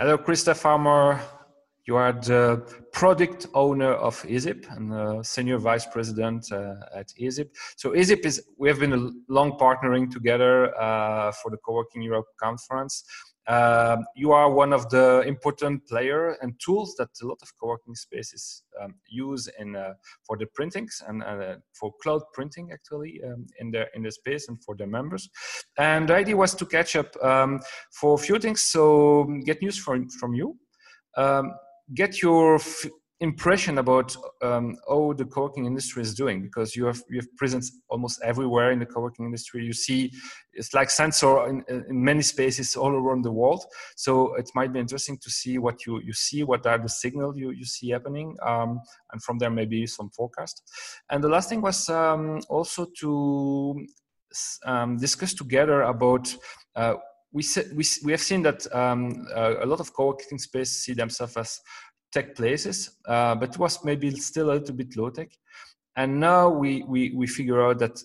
hello, Christoph Farmer. You are the product owner of Ezeep and the senior vice president uh, at Ezeep. So Ezeep is we have been long partnering together uh, for the Co-working Europe conference. Uh, you are one of the important player and tools that a lot of co-working spaces um, use in uh, for the printings and uh, for cloud printing actually um, in their in the space and for their members. And the idea was to catch up um, for a few things. So get news from from you. Um, get your f- impression about um, how the co-working industry is doing because you have you have presence almost everywhere in the co-working industry. You see it's like sensor in, in many spaces all around the world. So it might be interesting to see what you you see what are the signals you, you see happening um, and from there maybe some forecast. And the last thing was um, also to um, discuss together about uh, we, we, we have seen that um, uh, a lot of co-working spaces see themselves as tech places, uh, but was maybe still a little bit low tech. And now we, we, we figure out that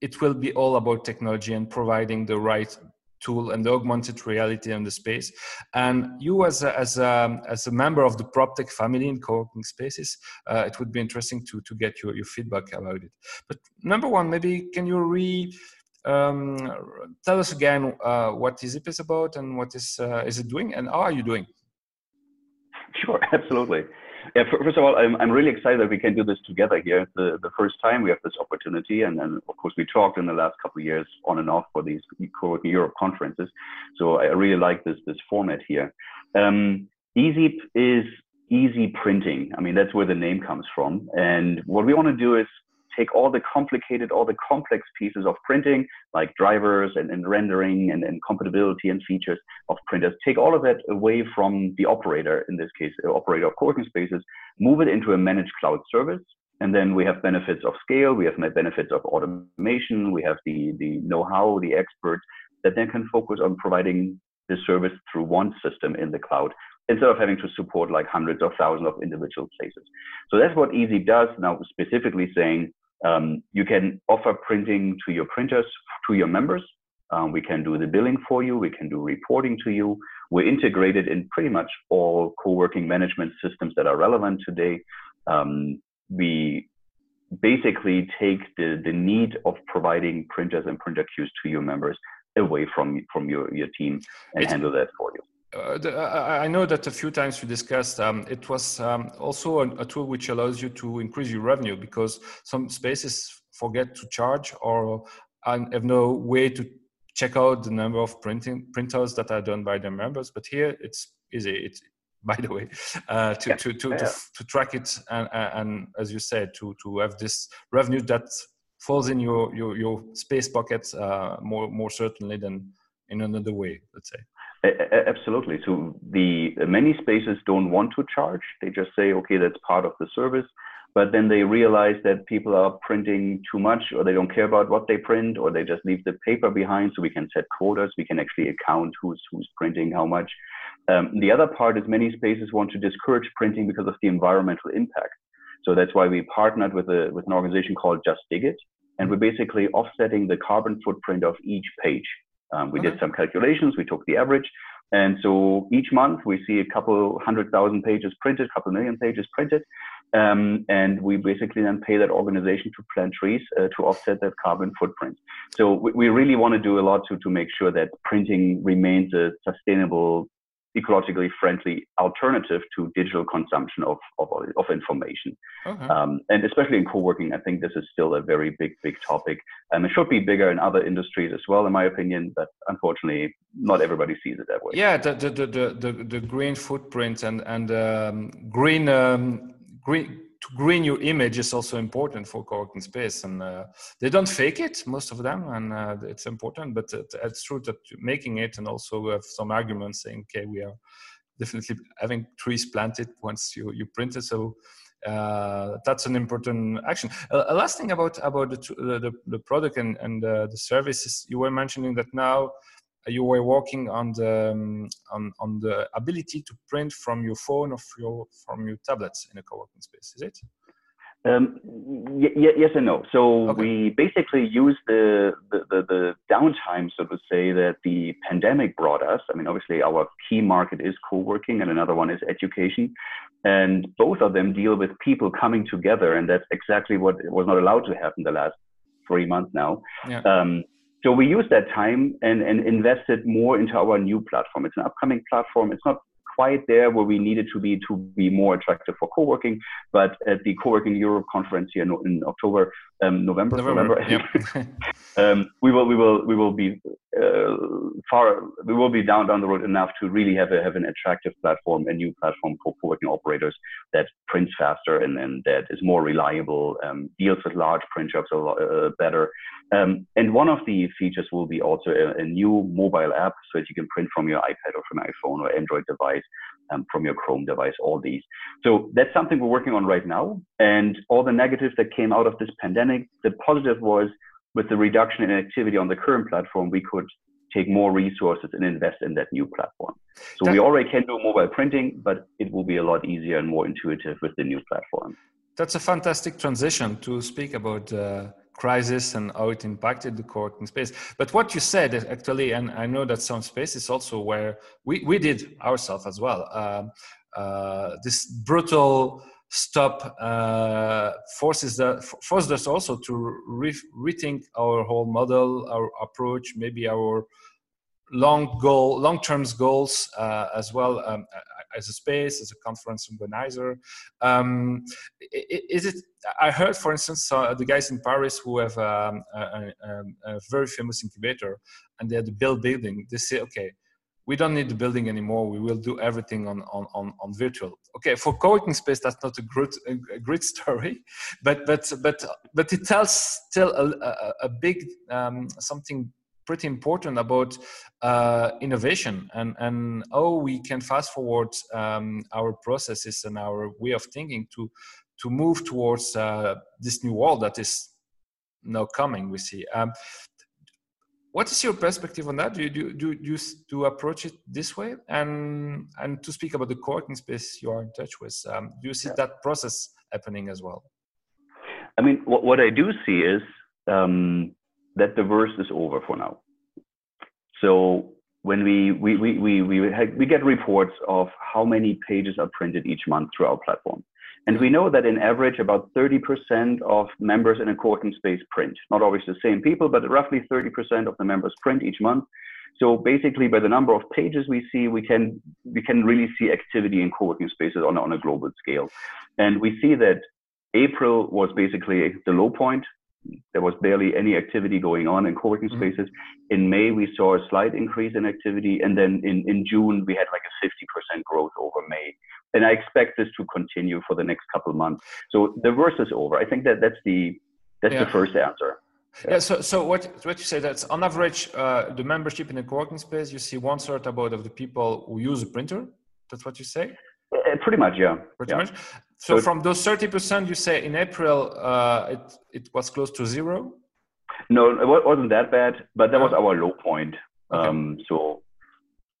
it will be all about technology and providing the right tool and the augmented reality in the space. And you, as a, as a, as a member of the PropTech family in co-working spaces, uh, it would be interesting to, to get your, your feedback about it. But number one, maybe can you re um, tell us again uh, what is about and what is uh, is it doing and how are you doing? Sure, absolutely. Yeah, first of all, I'm, I'm really excited that we can do this together here. The, the first time we have this opportunity, and then of course we talked in the last couple of years on and off for these co-working Europe conferences. So I really like this this format here. Um, is easy printing. I mean, that's where the name comes from. And what we want to do is take all the complicated, all the complex pieces of printing, like drivers and, and rendering and, and compatibility and features of printers, take all of that away from the operator, in this case, the operator of co-working spaces, move it into a managed cloud service. And then we have benefits of scale, we have benefits of automation, we have the, the know-how, the experts that then can focus on providing the service through one system in the cloud instead of having to support like hundreds of thousands of individual places. So that's what Easy does. Now, specifically saying um, you can offer printing to your printers, to your members. Um, we can do the billing for you. We can do reporting to you. We're integrated in pretty much all co-working management systems that are relevant today. Um, we basically take the, the need of providing printers and printer queues to your members away from, from your, your team and it's, handle that for you. Uh, the, I know that a few times we discussed um, it was um, also a, a, tool which allows you to increase your revenue because some spaces forget to charge or have no way to check out the number of printing printers that are done by their members. But here it's easy. It's by the way uh, to, yeah. to, to, yeah. to, to, track it and, and as you said to, to have this revenue that falls in your your, your space pockets uh, more more certainly than in another way. Let's say. Absolutely. So the many spaces don't want to charge. They just say, okay, that's part of the service. But then they realize that people are printing too much, or they don't care about what they print, or they just leave the paper behind. So we can set quotas. We can actually account who's who's printing how much. Um, the other part is many spaces want to discourage printing because of the environmental impact. So that's why we partnered with a with an organization called Just Dig It, and we're basically offsetting the carbon footprint of each page. Um, we okay. did some calculations, we took the average. And so each month we see a couple hundred thousand pages printed, a couple million pages printed. Um, and we basically then pay that organization to plant trees uh, to offset that carbon footprint. So we, we really want to do a lot to, to make sure that printing remains a sustainable ecologically friendly alternative to digital consumption of, of, of information. Okay. Um, and especially in co-working, I think this is still a very big, big topic. And it should be bigger in other industries as well, in my opinion, but unfortunately, not everybody sees it that way. Yeah, the, the, the, the, the green footprint and, and um, green, um, green, to green your image is also important for co-working space and uh, they don't fake it most of them and uh, it's important but it, it's true that making it and also we have some arguments saying okay we are definitely having trees planted once you you print it so uh, that's an important action. Uh, last thing about about the the, the product and and uh, the services you were mentioning that now you were working on the um, on, on the ability to print from your phone or your from your tablets in a co-working space is it Um, yes and no. So okay. we basically use the, the, the, the, downtime, so to say, that the pandemic brought us. I mean, obviously, our key market is co working, and another one is education. And both of them deal with people coming together. And that's exactly what was not allowed to happen the last three months now. Yeah. Um, so we used that time and, and invested more into our new platform. It's an upcoming platform. It's not quite there where we needed to be to be more attractive for co-working. But at the co-working Europe conference here in, in October, um, November, November, November yep. um, we will we will we will be uh, far we will be down down the road enough to really have a have an attractive platform, a new platform for co-working operators that prints faster and, and that is more reliable, um, deals with large print shops a lot uh, better. Um, and one of the features will be also a, a, new mobile app so that you can print from your iPad or from iPhone or Android device, um, from your Chrome device, all these. So that's something we're working on right now. And all the negatives that came out of this pandemic, the positive was with the reduction in activity on the current platform, we could take more resources and invest in that new platform. So that, we already can do mobile printing, but it will be a lot easier and more intuitive with the new platform. That's a fantastic transition to speak about uh, crisis and how it impacted the co-working space. But what you said actually, and I know that some space is also where we, we did ourselves as well. Um, uh, this brutal stop uh, forces that forced us also to re- rethink our whole model, our approach, maybe our long goal, long term goals uh, as well um, as a space, as a conference organizer. Um, is it? I heard, for instance, uh, the guys in Paris who have um, a, a, a, very famous incubator, and they had the build building. They say, okay, we don't need the building anymore. We will do everything on on on, on virtual. Okay, for co-working space, that's not a great a great story, but but but but it tells still a, a, a big um, something pretty important about uh, innovation and, and how we can fast forward um, our processes and our way of thinking to to move towards uh, this new world that is now coming. We see. Um, what is your perspective on that? Do you do, do, do, do approach it this way? And and to speak about the co-working space you are in touch with, um, do you see yeah. that process happening as well? I mean, what, what I do see is um, that the worst is over for now. So when we we we we we, we get reports of how many pages are printed each month through our platform, and we know that in average about 30% of members in a co-working space print. Not always the same people, but roughly 30% of the members print each month. So basically, by the number of pages we see, we can we can really see activity in co-working spaces on on a global scale, and we see that April was basically the low point there was barely any activity going on in co-working mm-hmm. spaces. In May, we saw a slight increase in activity, and then in, in June, we had like a 50% growth over May. And I expect this to continue for the next couple of months. So the worst is over. I think that that's the that's yeah. the first answer. Yeah. yeah. so so what what you say that's on average uh, the membership in a co-working space you see one third about of the people who use a printer. That's what you say. Uh, pretty much, yeah. Pretty yeah. much. So, so from those thirty percent, you say in April uh, it it was close to zero. No, it wasn't that bad, but that was our low point. Okay. Um, so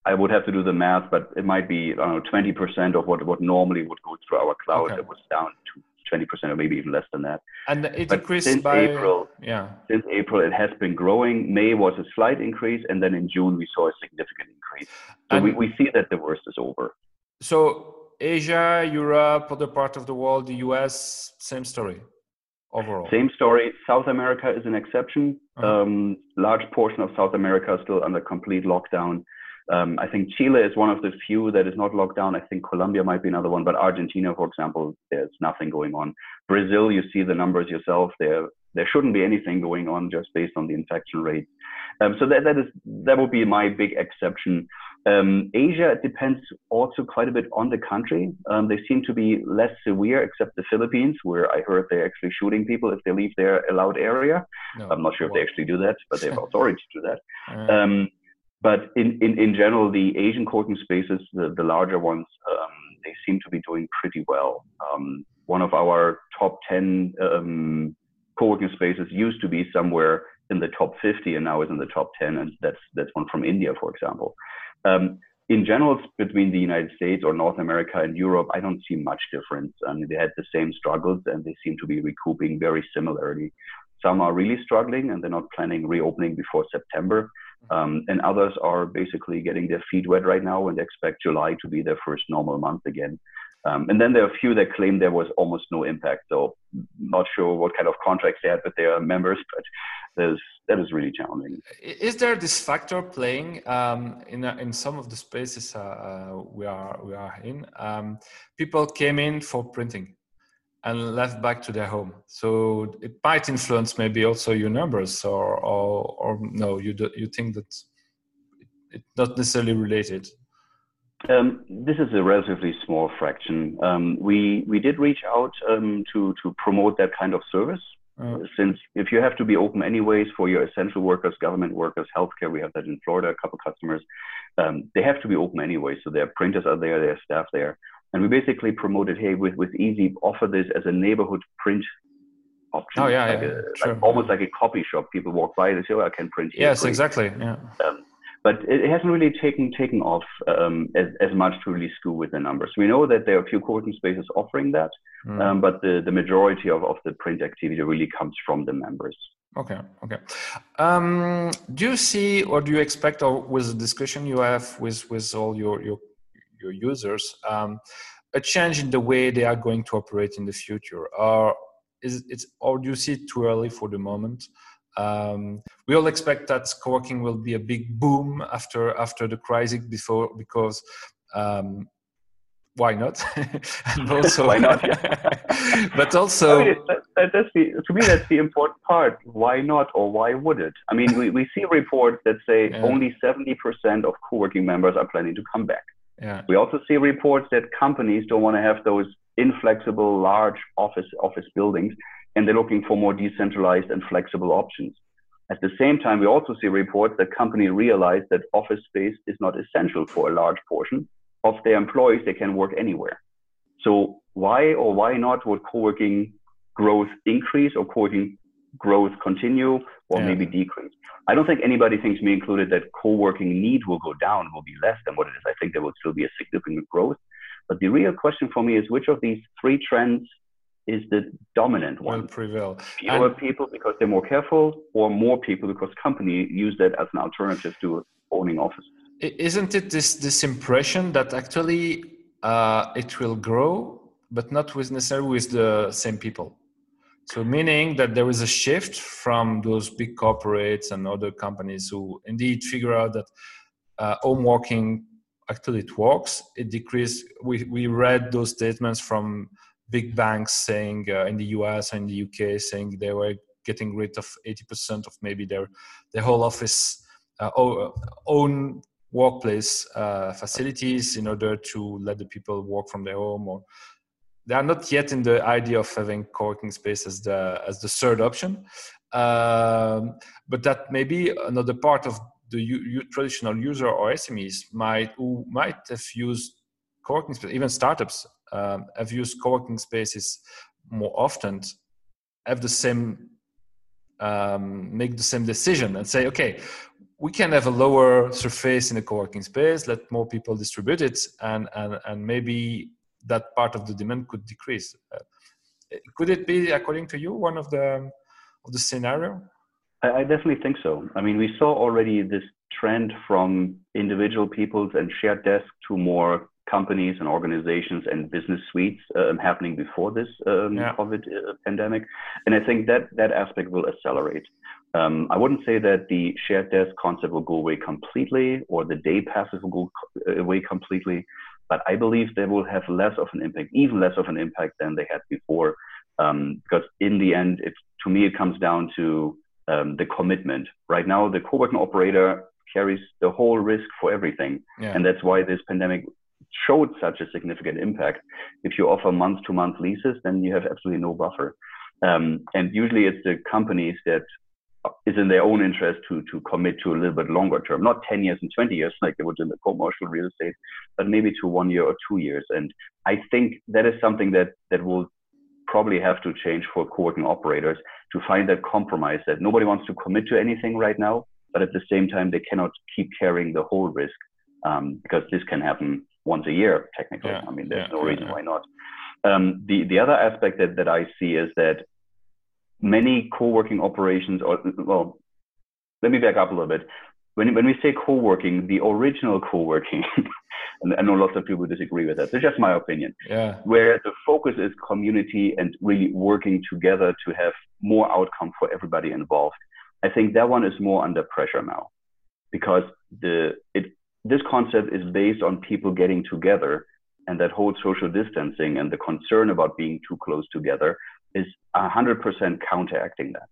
I would have to do the math, but it might be I don't know twenty percent of what what normally would go through our cloud. Okay. It was down to twenty percent, or maybe even less than that. And it but increased since by April. Yeah. Since April, it has been growing. May was a slight increase, and then in June we saw a significant increase. So we, we see that the worst is over. So Asia, Europe, other part of the world, the US, same story overall. Same story. South America is an exception. Uh-huh. Um, large portion of South America is still under complete lockdown. Um, I think Chile is one of the few that is not locked down. I think Colombia might be another one, but Argentina, for example, there's nothing going on. Brazil, you see the numbers yourself. There, there shouldn't be anything going on just based on the infection rate. Um, so that that is that would be my big exception. Um, Asia depends also quite a bit on the country. Um, they seem to be less severe, except the Philippines, where I heard they're actually shooting people if they leave their allowed area. No, I'm not sure if they actually do that, but they have authority to do that. Um, but in, in, in general, the Asian co-working spaces, the, the larger ones, um, they seem to be doing pretty well. Um, one of our top 10 um, co-working spaces used to be somewhere in the top 50 and now is in the top 10 and that's that's one from india for example um, in general, between the United States or North America and Europe, I don't see much difference. I mean, they had the same struggles and they seem to be recouping very similarly. Some are really struggling and they're not planning reopening before September. Mm-hmm. Um, and others are basically getting their feet wet right now and expect July to be their first normal month again. Um, and then there are a few that claim there was almost no impact. So not sure what kind of contracts they had with their members, but there's, that is really challenging. Is there this factor playing um, in uh, in some of the spaces uh, uh, we are we are in? Um, people came in for printing and left back to their home, so it might influence maybe also your numbers, or or, or no, you do, you think that it's not necessarily related. Um, this is a relatively small fraction. Um, we we did reach out um, to to promote that kind of service. Oh. Since if you have to be open anyways for your essential workers, government workers, healthcare, we have that in Florida, a couple customers, um, they have to be open anyway. So their printers are there, their staff there, and we basically promoted, hey, with with Ezeep, offer this as a neighborhood print option. Oh yeah, like yeah, a, sure. like, almost like a copy shop. People walk by, they say, oh, I can print. Here yes, exactly. Yeah. Um, but it hasn't really taken taken off um, as, as much to really school with the numbers. We know that there are a few co-working spaces offering that, mm. um, but the, the majority of, of the print activity really comes from the members. Okay, okay. Um, do you see or do you expect, or with the discussion you have with with all your your your users, um, a change in the way they are going to operate in the future, or is it, or do you see it too early for the moment? Um, we all expect that co-working will be a big boom after after the crisis before because um, why not? and also why not? but also, I mean, that, that's the, to me that's the important part. Why not, or why would it? I mean, we, we see reports that say yeah. only seventy percent of co-working members are planning to come back. Yeah. We also see reports that companies don't want to have those inflexible large office office buildings and they're looking for more decentralized and flexible options. At the same time, we also see reports that companies realize that office space is not essential for a large portion of their employees. They can work anywhere. So why or why not would co-working growth increase or co-working growth continue or yeah. maybe decrease? I don't think anybody thinks, me included, that co-working need will go down, will be less than what it is. I think there will still be a significant growth. But the real question for me is which of these three trends is the dominant one. Will prevail. Fewer and people because they're more careful, or more people because company use that as an alternative to owning offices. Isn't it this this impression that actually uh, it will grow, but not with necessarily with the same people? So meaning that there is a shift from those big corporates and other companies who indeed figure out that uh, home working actually it works. It decreased. We we read those statements from big banks saying uh, in the US and the UK saying they were getting rid of 80% of maybe their their whole office uh, own workplace uh, facilities in order to let the people work from their home or they are not yet in the idea of having co-working space as the as the third option. Um, but that maybe another part of the u- u- traditional user or SMEs might who might have used co-working space, even startups um, have used co-working spaces more often have the same um, make the same decision and say okay we can have a lower surface in a co-working space let more people distribute it and and, and maybe that part of the demand could decrease. Uh, could it be according to you one of the of the scenario? I, I definitely think so. I mean we saw already this trend from individual peoples and shared desks to more companies and organizations and business suites um, happening before this um, yeah. COVID uh, pandemic. And I think that that aspect will accelerate. Um, I wouldn't say that the shared desk concept will go away completely or the day passes will go uh, away completely, but I believe they will have less of an impact, even less of an impact than they had before. Um, because in the end, it, to me, it comes down to um, the commitment. Right now, the co-working operator carries the whole risk for everything. Yeah. And that's why this pandemic showed such a significant impact. If you offer month to month leases, then you have absolutely no buffer. Um, and usually it's the companies that is in their own interest to to commit to a little bit longer term, not 10 years and 20 years like they would in the commercial real estate, but maybe to one year or two years. And I think that is something that that will probably have to change for co-working operators to find that compromise that nobody wants to commit to anything right now, but at the same time they cannot keep carrying the whole risk um, because this can happen once a year technically. Yeah, I mean, there's yeah, no reason yeah. why not. Um, the the other aspect that, that I see is that many co-working operations, or well, let me back up a little bit. When when we say co-working, the original co-working, and I know lots of people disagree with that. It's just my opinion. Yeah. Where the focus is community and really working together to have more outcome for everybody involved. I think that one is more under pressure now, because the it this concept is based on people getting together and that whole social distancing and the concern about being too close together is 100% counteracting that.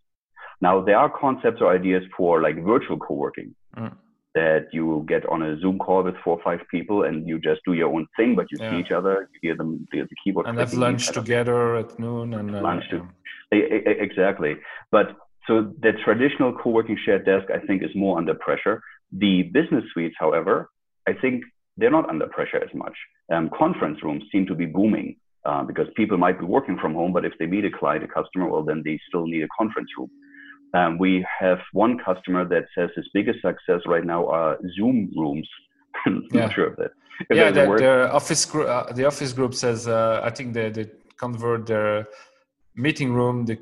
Now, there are concepts or ideas for like virtual co-working Mm. that you get on a Zoom call with four or five people and you just do your own thing, but you Yeah. see each other, you hear them, the, the keyboard. And have lunch together at noon and uh, Lunch to- e- e- Exactly. But so the traditional co-working shared desk, I think, is more under pressure. The business suites, however, I think they're not under pressure as much. Um, conference rooms seem to be booming uh, because people might be working from home, but if they meet a client, a customer, well, then they still need a conference room. Um, we have one customer that says his biggest success right now are Zoom rooms. I'm Yeah. not sure of that. If yeah, the, the office group, uh, the office group says uh, I think they, they convert their meeting room. They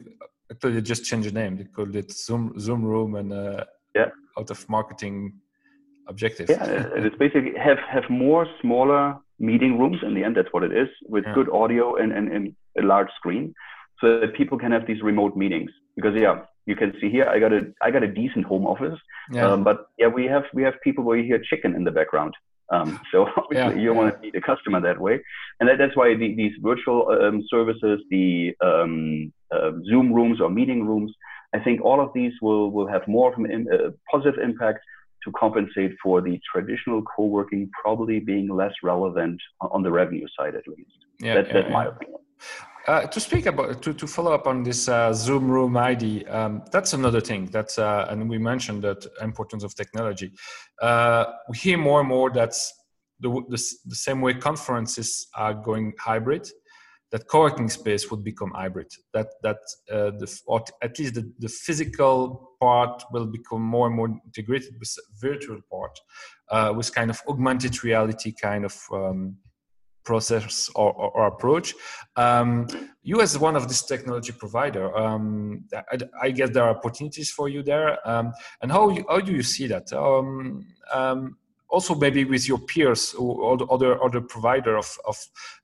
actually they just changed the name. They called it Zoom Zoom room and uh, Yeah. Out of marketing objectives. Yeah, it is basically have have more smaller meeting rooms. In the end, that's what it is, with Yeah. good audio and, and, and a large screen, so that people can have these remote meetings. Because yeah, you can see here, I got a I got a decent home office, yeah. um, but yeah, we have we have people where you hear chicken in the background. Um, so obviously Yeah, you don't want to meet a customer that way, and that, that's why the, these virtual um, services, the um, uh, Zoom rooms or meeting rooms, I think all of these will will have more of a uh, positive impact to compensate for the traditional co-working probably being less relevant on the revenue side at least. yeah, that's yeah, that's yeah. my opinion. Uh, to speak about to, to follow up on this uh, Zoom Room ID, um, that's another thing. That's uh, and we mentioned that importance of technology. Uh, we hear more and more that's the, the the same way conferences are going hybrid. That co-working space would become hybrid. That that uh, the or at least the, the physical part will become more and more integrated with virtual part, uh, with kind of augmented reality kind of um, process or, or, or approach. Um, you as one of this technology provider, um, I, I guess there are opportunities for you there. Um, and how you, how do you see that? Also, maybe with your peers or other other provider of of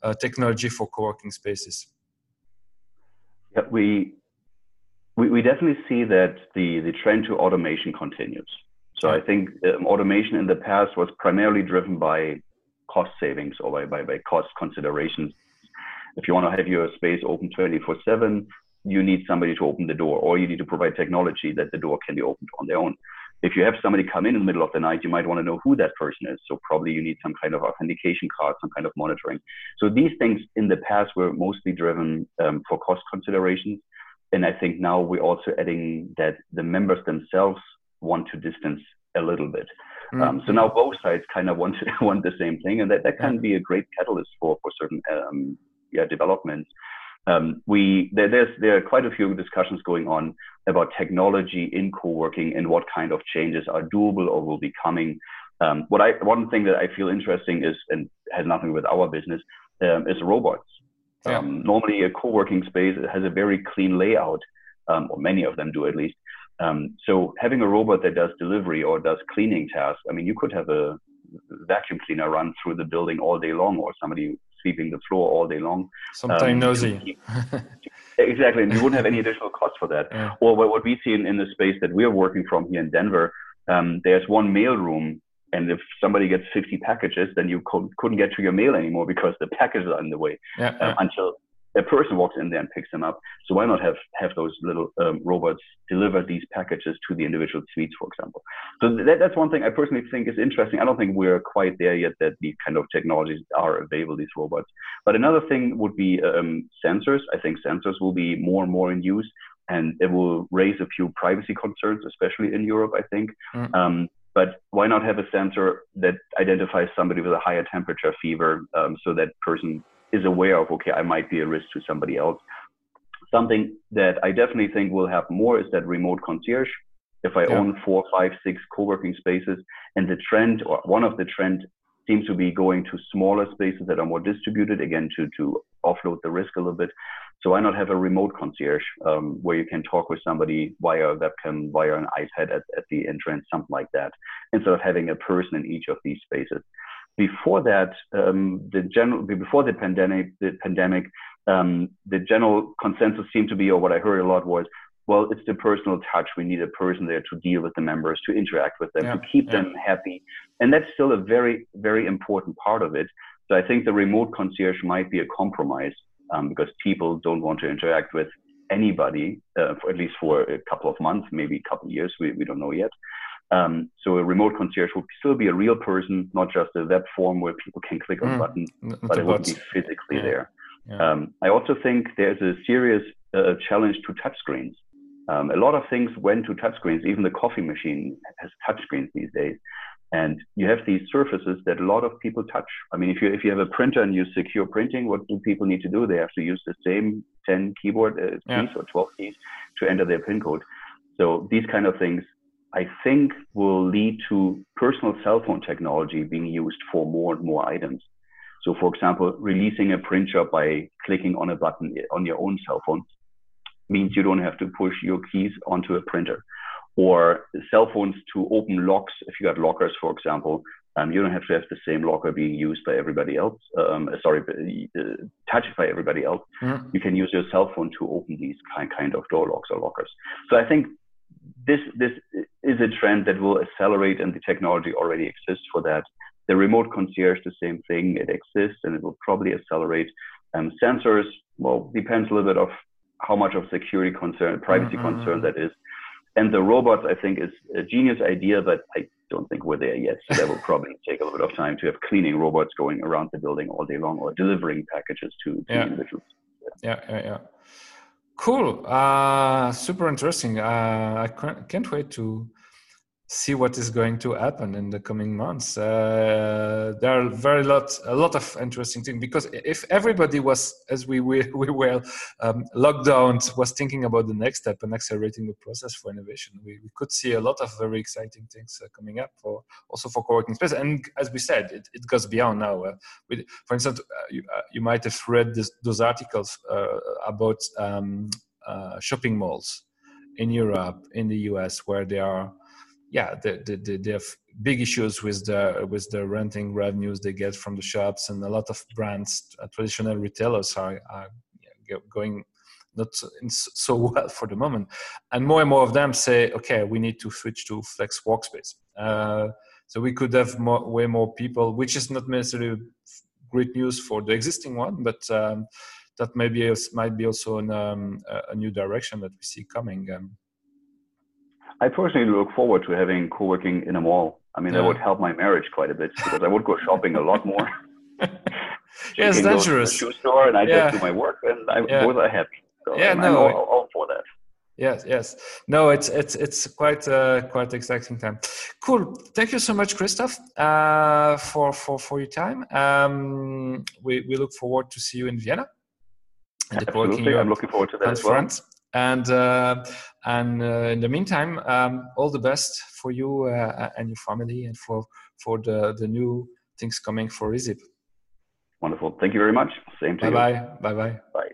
uh, technology for co-working spaces. Yeah, we, we we definitely see that the the trend to automation continues. So I think um, automation in the past was primarily driven by cost savings or by, by, by cost considerations. If you want to have your space open 24 7, you need somebody to open the door, or you need to provide technology that the door can be opened on their own. If you have somebody come in in the middle of the night, you might want to know who that person is. So probably you need some kind of authentication card, some kind of monitoring. So these things in the past were mostly driven um, for cost considerations. And I think now we're also adding that the members themselves want to distance a little bit. Mm. Um, so now both sides kind of want to, want the same thing, and that, that can be a great catalyst for for certain um, yeah developments. Um, we there, there's there are quite a few discussions going on about technology in co-working and what kind of changes are doable or will be coming. Um, what I one thing that I feel interesting is and has nothing with our business um, is robots. Yeah. Um, normally, a co-working space has a very clean layout, um, or many of them do at least. Um, so having a robot that does delivery or does cleaning tasks, I mean, you could have a vacuum cleaner run through the building all day long, or somebody sweeping the floor all day long. Sometime Um, nosy. Exactly, and you wouldn't have any additional cost for that. Yeah. Or what what we see in, in the space that we're working from here in Denver, um, there's one mail room, and if somebody gets 50 packages, then you co- couldn't get to your mail anymore because the packages are in the way yeah, um, yeah. until a person walks in there and picks them up. So why not have have those little um, robots deliver these packages to the individual suites, for example? So that, that's one thing I personally think is interesting. I don't think we're quite there yet that these kind of technologies are available, these robots. But another thing would be um, sensors. I think sensors will be more and more in use, and it will raise a few privacy concerns, especially in Europe. I think. Mm. Um, but why not have a sensor that identifies somebody with a higher temperature fever, um, so that person is aware of, okay, I might be a risk to somebody else. Something that I definitely think will have more is that remote concierge. If I Yeah. own four, five, six co-working spaces, and the trend or one of the trend seems to be going to smaller spaces that are more distributed, again, to, to offload the risk a little bit. So why not have a remote concierge um, where you can talk with somebody via a webcam, via an iPad at, at the entrance, something like that, instead of having a person in each of these spaces. Before that, um, the general before the pandemic, the pandemic, um, the general consensus seemed to be, or what I heard a lot was, well, it's the personal touch. We need a person there to deal with the members, to interact with them, yeah, to keep yeah. them happy. And that's still a very, very important part of it. So I think the remote concierge might be a compromise um, because people don't want to interact with anybody, uh, for at least for a couple of months, maybe a couple of years. We, we don't know yet. Um, so a remote concierge would still be a real person, not just a web form where people can click on mm, buttons, but it would be physically yeah. there. Um, I also think there's a serious uh, challenge to touchscreens. Um, a lot of things went to touchscreens. Even the coffee machine has touchscreens these days. And you have these surfaces that a lot of people touch. I mean, if you if you have a printer and you secure printing, what do people need to do? They have to use the same 10 keyboard uh, keys yeah. or 12 keys to enter their PIN code. So these kind of things, I think, will lead to personal cell phone technology being used for more and more items. So, for example, releasing a printer by clicking on a button on your own cell phone means you don't have to push your keys onto a printer. Or cell phones to open locks, if you got lockers, for example, um, you don't have to have the same locker being used by everybody else. Um, uh, sorry, uh, touched by everybody else. Mm. You can use your cell phone to open these kind kind of door locks or lockers. So I think this this is a trend that will accelerate, and the technology already exists for that. The remote concierge, the same thing. It exists, and it will probably accelerate. Um, sensors, well, depends a little bit of how much of security concern, privacy mm-hmm. concern that is. And the robots, I think, is a genius idea, but I don't think we're there yet. So that will probably take a little bit of time to have cleaning robots going around the building all day long or delivering packages to, to yeah. individuals. Yeah, yeah, yeah. Cool. Uh, super interesting. Uh, I can't wait to see what is going to happen in the coming months. Uh, there are very lot, a lot of interesting things because if everybody was, as we we, we were um, locked down, was thinking about the next step and accelerating the process for innovation, we, we could see a lot of very exciting things uh, coming up for also for co-working space. And as we said, it, it goes beyond now. Uh, with, for instance, uh, you, uh, you might have read this, those articles uh, about um, shopping malls in Europe, in the US, where they are yeah, they, they, they have big issues with the with the renting revenues they get from the shops, and a lot of brands, uh, traditional retailers, are, are going not so well for the moment. And more and more of them say, okay, we need to switch to flex workspace. Uh, so we could have more, way more people, which is not necessarily great news for the existing one, but um, that maybe might be also um, a new direction that we see coming. Um, I personally look forward to having co-working in a mall. I mean, yeah. that would help my marriage quite a bit because I would go shopping a lot more. yeah, it's dangerous. shoe store and I yeah. just do my work, and I yeah. both are happy. So yeah, I'm, no, I'm all, all, for that. Yes, yes. No, it's it's it's quite uh, quite exciting time. Cool. Thank you so much, Christoph, uh, for for for your time. Um, we we look forward to see you in Vienna. Absolutely, I'm looking forward to that as well. And uh, and uh, in the meantime, um, all the best for you uh, and your family, and for for the the new things coming for Ezeep. Wonderful. Thank you very much. Same to bye you. Bye bye. Bye bye.